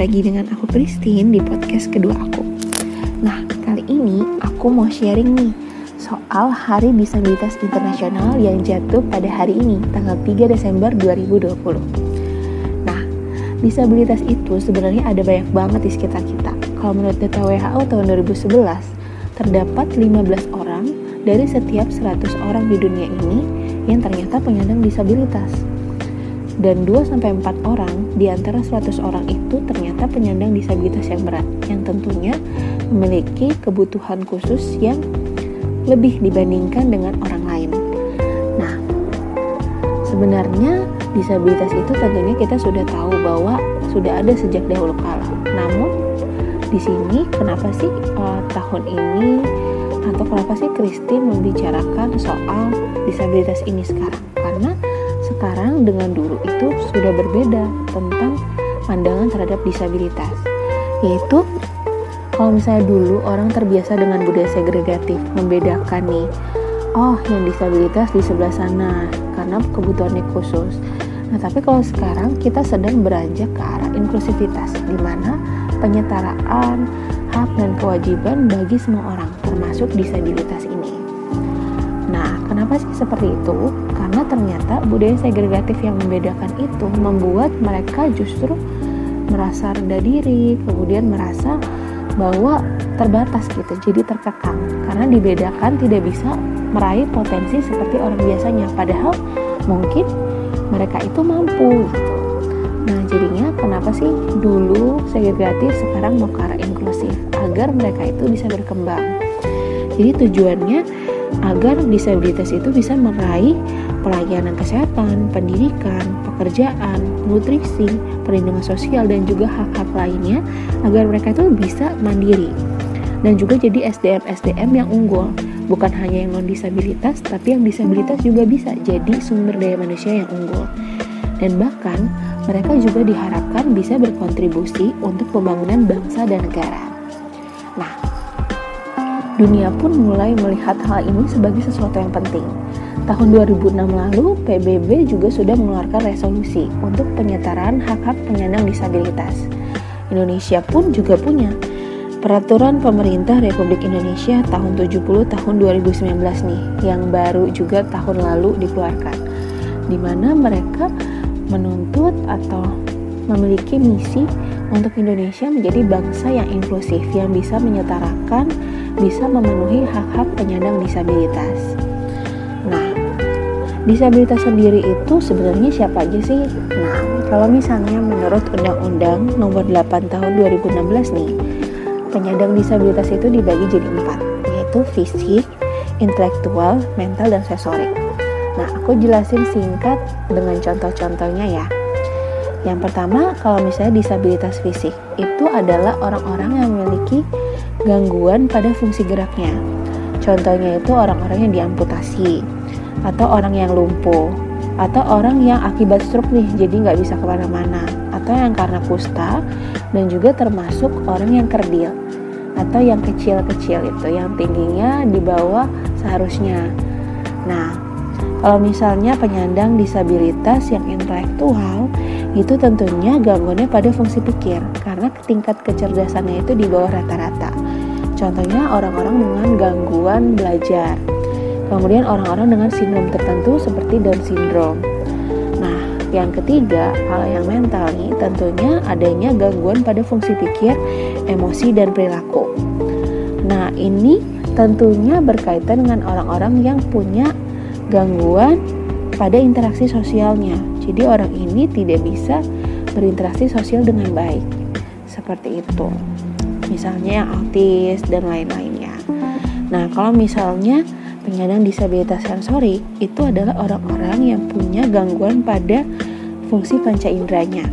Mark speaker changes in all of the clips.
Speaker 1: lagi dengan aku Christine di podcast kedua aku. Nah, kali ini aku mau sharing nih soal Hari Disabilitas Internasional yang jatuh pada hari ini, tanggal 3 Desember 2020. Nah, disabilitas itu sebenarnya ada banyak banget di sekitar kita. Kalau menurut data WHO tahun 2011, terdapat 15 orang dari setiap 100 orang di dunia ini yang ternyata penyandang disabilitas dan 2-4 orang di antara 100 orang itu ternyata penyandang disabilitas yang berat yang tentunya memiliki kebutuhan khusus yang lebih dibandingkan dengan orang lain. Nah, sebenarnya disabilitas itu tentunya kita sudah tahu bahwa sudah ada sejak dahulu kala. Namun di sini kenapa sih uh, tahun ini atau kenapa sih Kristi membicarakan soal disabilitas ini sekarang? Sekarang dengan dulu itu sudah berbeda tentang pandangan terhadap disabilitas. Yaitu kalau misalnya dulu orang terbiasa dengan budaya segregatif membedakan nih oh yang disabilitas di sebelah sana karena kebutuhannya khusus. Nah tapi kalau sekarang kita sedang beranjak ke arah inklusivitas di mana penyetaraan hak dan kewajiban bagi semua orang termasuk disabilitas ini kenapa sih seperti itu karena ternyata budaya segregatif yang membedakan itu membuat mereka justru merasa rendah diri, kemudian merasa bahwa terbatas gitu, jadi terkekang karena dibedakan tidak bisa meraih potensi seperti orang biasanya padahal mungkin mereka itu mampu gitu. Nah, jadinya kenapa sih dulu segregatif sekarang mau ke arah inklusif agar mereka itu bisa berkembang. Jadi tujuannya agar disabilitas itu bisa meraih pelayanan kesehatan, pendidikan, pekerjaan, nutrisi, perlindungan sosial dan juga hak-hak lainnya agar mereka itu bisa mandiri. Dan juga jadi SDM-SDM yang unggul. Bukan hanya yang non disabilitas tapi yang disabilitas juga bisa jadi sumber daya manusia yang unggul. Dan bahkan mereka juga diharapkan bisa berkontribusi untuk pembangunan bangsa dan negara. Dunia pun mulai melihat hal ini sebagai sesuatu yang penting. Tahun 2006 lalu, PBB juga sudah mengeluarkan resolusi untuk penyetaraan hak-hak penyandang disabilitas. Indonesia pun juga punya Peraturan Pemerintah Republik Indonesia tahun 70 tahun 2019 nih yang baru juga tahun lalu dikeluarkan di mana mereka menuntut atau memiliki misi untuk Indonesia menjadi bangsa yang inklusif yang bisa menyetarakan bisa memenuhi hak-hak penyandang disabilitas. Nah, disabilitas sendiri itu sebenarnya siapa aja sih? Nah, kalau misalnya menurut Undang-Undang Nomor 8 Tahun 2016 nih, penyandang disabilitas itu dibagi jadi empat, yaitu fisik, intelektual, mental, dan sensorik. Nah, aku jelasin singkat dengan contoh-contohnya ya. Yang pertama, kalau misalnya disabilitas fisik, itu adalah orang-orang yang memiliki gangguan pada fungsi geraknya. Contohnya itu orang-orang yang diamputasi, atau orang yang lumpuh, atau orang yang akibat stroke nih, jadi nggak bisa ke mana-mana, atau yang karena kusta, dan juga termasuk orang yang kerdil, atau yang kecil-kecil itu, yang tingginya di bawah seharusnya. Nah, kalau misalnya penyandang disabilitas yang intelektual, itu tentunya gangguannya pada fungsi pikir, karena tingkat kecerdasannya itu di bawah rata-rata. Contohnya orang-orang dengan gangguan belajar. Kemudian orang-orang dengan sindrom tertentu seperti Down syndrome. Nah, yang ketiga, hal yang mental nih tentunya adanya gangguan pada fungsi pikir, emosi dan perilaku. Nah, ini tentunya berkaitan dengan orang-orang yang punya gangguan pada interaksi sosialnya. Jadi orang ini tidak bisa berinteraksi sosial dengan baik. Seperti itu misalnya yang autis dan lain-lainnya. Nah, kalau misalnya penyandang disabilitas sensorik itu adalah orang-orang yang punya gangguan pada fungsi panca inderanya.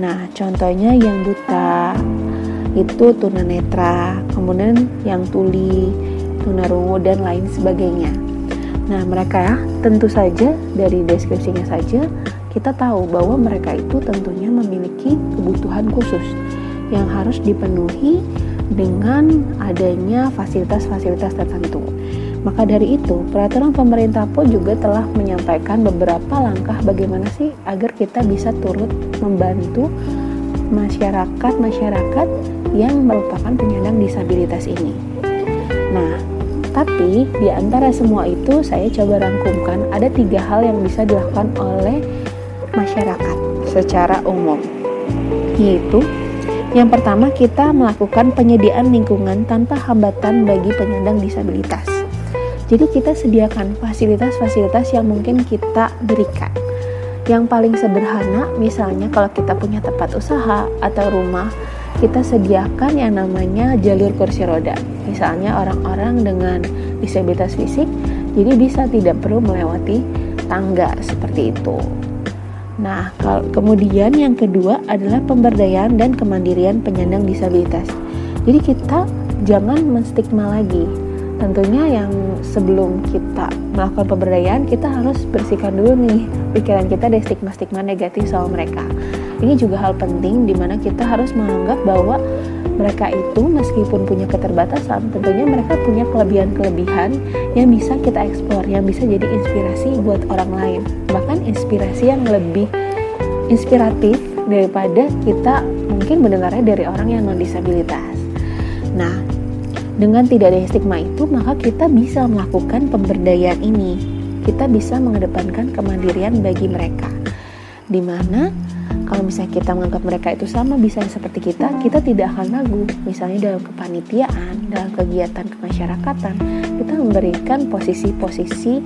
Speaker 1: Nah, contohnya yang buta itu tunanetra, kemudian yang tuli, tunarungu dan lain sebagainya. Nah, mereka ya tentu saja dari deskripsinya saja kita tahu bahwa mereka itu tentunya memiliki kebutuhan khusus yang harus dipenuhi dengan adanya fasilitas-fasilitas tertentu. Maka dari itu, peraturan pemerintah pun juga telah menyampaikan beberapa langkah bagaimana sih agar kita bisa turut membantu masyarakat-masyarakat yang merupakan penyandang disabilitas ini. Tapi di antara semua itu saya coba rangkumkan ada tiga hal yang bisa dilakukan oleh masyarakat secara umum, yaitu yang pertama kita melakukan penyediaan lingkungan tanpa hambatan bagi penyandang disabilitas. Jadi kita sediakan fasilitas-fasilitas yang mungkin kita berikan. Yang paling sederhana misalnya kalau kita punya tempat usaha atau rumah, kita sediakan yang namanya jalur kursi roda. Misalnya orang-orang dengan disabilitas fisik, jadi bisa tidak perlu melewati tangga seperti itu. Nah, kemudian yang kedua adalah pemberdayaan dan kemandirian penyandang disabilitas. Jadi kita jangan menstigma lagi. Tentunya yang sebelum kita melakukan pemberdayaan, kita harus bersihkan dulu nih pikiran kita dari stigma-stigma negatif soal mereka. Ini juga hal penting di mana kita harus menganggap bahwa mereka itu meskipun punya keterbatasan, tentunya mereka punya kelebihan-kelebihan yang bisa kita eksplor, yang bisa jadi inspirasi buat orang lain. Bahkan inspirasi yang lebih inspiratif daripada kita mungkin mendengarnya dari orang yang non disabilitas. Nah, dengan tidak ada stigma itu, maka kita bisa melakukan pemberdayaan ini. Kita bisa mengedepankan kemandirian bagi mereka. Di mana kalau misalnya kita menganggap mereka itu sama bisa seperti kita, kita tidak akan ragu. Misalnya dalam kepanitiaan, dalam kegiatan kemasyarakatan, kita memberikan posisi-posisi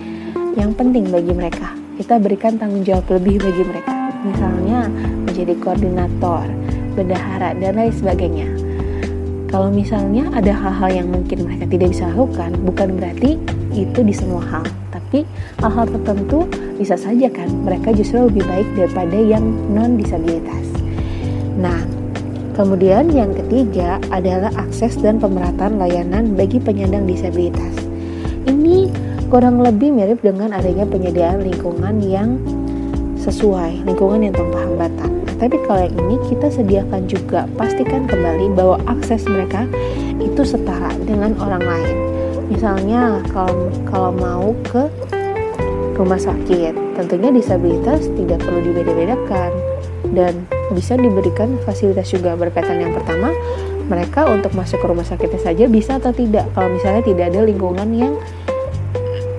Speaker 1: yang penting bagi mereka. Kita berikan tanggung jawab lebih bagi mereka. Misalnya menjadi koordinator, bendahara, dan lain sebagainya. Kalau misalnya ada hal-hal yang mungkin mereka tidak bisa lakukan, bukan berarti itu di semua hal tapi hal-hal tertentu bisa saja kan mereka justru lebih baik daripada yang non disabilitas. Nah, kemudian yang ketiga adalah akses dan pemerataan layanan bagi penyandang disabilitas. Ini kurang lebih mirip dengan adanya penyediaan lingkungan yang sesuai, lingkungan yang tanpa hambatan. Tapi kalau yang ini kita sediakan juga pastikan kembali bahwa akses mereka itu setara dengan orang lain misalnya kalau kalau mau ke rumah sakit. Tentunya disabilitas tidak perlu dibeda-bedakan. Dan bisa diberikan fasilitas juga. Berkaitan yang pertama mereka untuk masuk ke rumah sakitnya saja bisa atau tidak. Kalau misalnya tidak ada lingkungan yang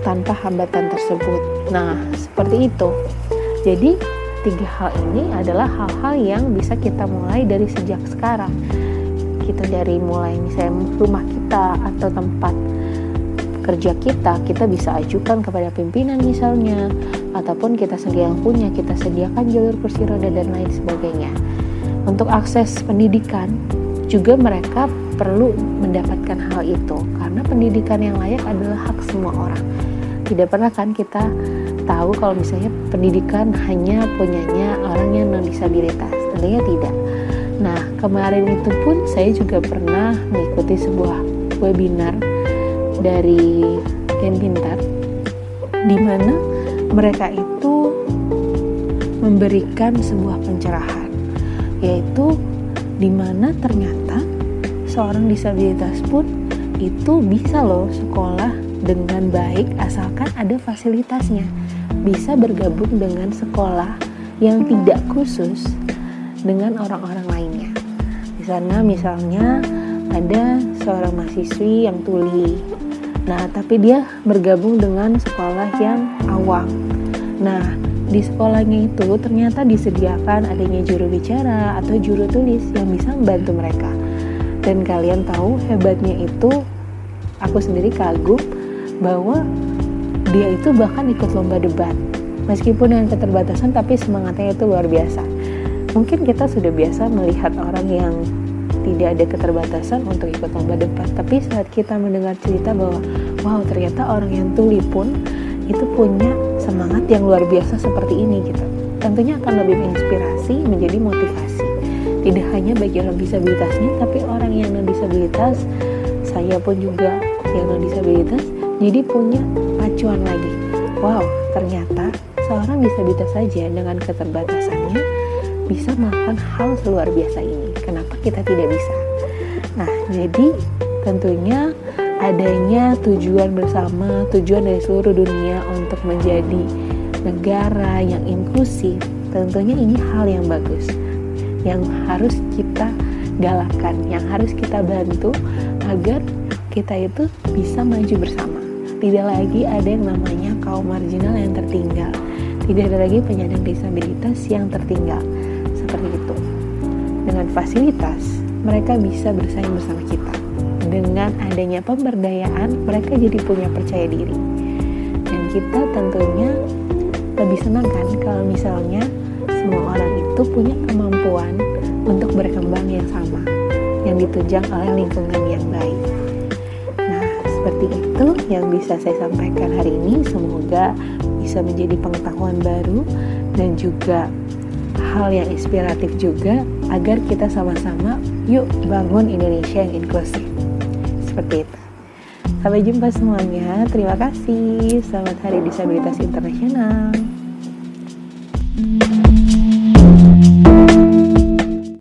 Speaker 1: tanpa hambatan tersebut. Nah seperti itu. Jadi tiga hal ini adalah hal-hal yang bisa kita mulai dari sejak sekarang. Kita dari mulai misalnya rumah kita atau tempat kerja kita, kita bisa ajukan kepada pimpinan misalnya, ataupun kita sendiri yang punya, kita sediakan jalur kursi roda dan lain sebagainya. Untuk akses pendidikan, juga mereka perlu mendapatkan hal itu, karena pendidikan yang layak adalah hak semua orang. Tidak pernah kan kita tahu kalau misalnya pendidikan hanya punyanya orang yang non disabilitas, tentunya tidak. Nah, kemarin itu pun saya juga pernah mengikuti sebuah webinar dari Gen Pintar di mana mereka itu memberikan sebuah pencerahan yaitu di mana ternyata seorang disabilitas pun itu bisa loh sekolah dengan baik asalkan ada fasilitasnya. Bisa bergabung dengan sekolah yang tidak khusus dengan orang-orang lainnya. Di sana misalnya ada seorang mahasiswi yang tuli Nah, tapi dia bergabung dengan sekolah yang awam. Nah, di sekolahnya itu ternyata disediakan adanya juru bicara atau juru tulis yang bisa membantu mereka. Dan kalian tahu hebatnya itu aku sendiri kagum bahwa dia itu bahkan ikut lomba debat. Meskipun dengan keterbatasan tapi semangatnya itu luar biasa. Mungkin kita sudah biasa melihat orang yang tidak ada keterbatasan untuk ikut lomba debat tapi saat kita mendengar cerita bahwa wow ternyata orang yang tuli pun itu punya semangat yang luar biasa seperti ini gitu. Tentunya akan lebih menginspirasi menjadi motivasi. Tidak hanya bagi orang disabilitasnya tapi orang yang non disabilitas saya pun juga yang non disabilitas jadi punya pacuan lagi. Wow ternyata seorang disabilitas saja dengan keterbatasannya bisa melakukan hal luar biasa ini kenapa kita tidak bisa nah jadi tentunya adanya tujuan bersama tujuan dari seluruh dunia untuk menjadi negara yang inklusif tentunya ini hal yang bagus yang harus kita galakan, yang harus kita bantu agar kita itu bisa maju bersama. Tidak lagi ada yang namanya kaum marginal yang tertinggal. Tidak ada lagi penyandang disabilitas yang tertinggal. Dengan fasilitas, mereka bisa bersaing bersama kita. Dengan adanya pemberdayaan, mereka jadi punya percaya diri. Dan kita tentunya lebih senang kan kalau misalnya semua orang itu punya kemampuan untuk berkembang yang sama, yang ditunjang oleh lingkungan yang baik. Nah, seperti itu yang bisa saya sampaikan hari ini. Semoga bisa menjadi pengetahuan baru dan juga hal yang inspiratif juga agar kita sama-sama yuk bangun Indonesia yang inklusif. Seperti itu. Sampai jumpa semuanya. Terima kasih. Selamat Hari Disabilitas Internasional.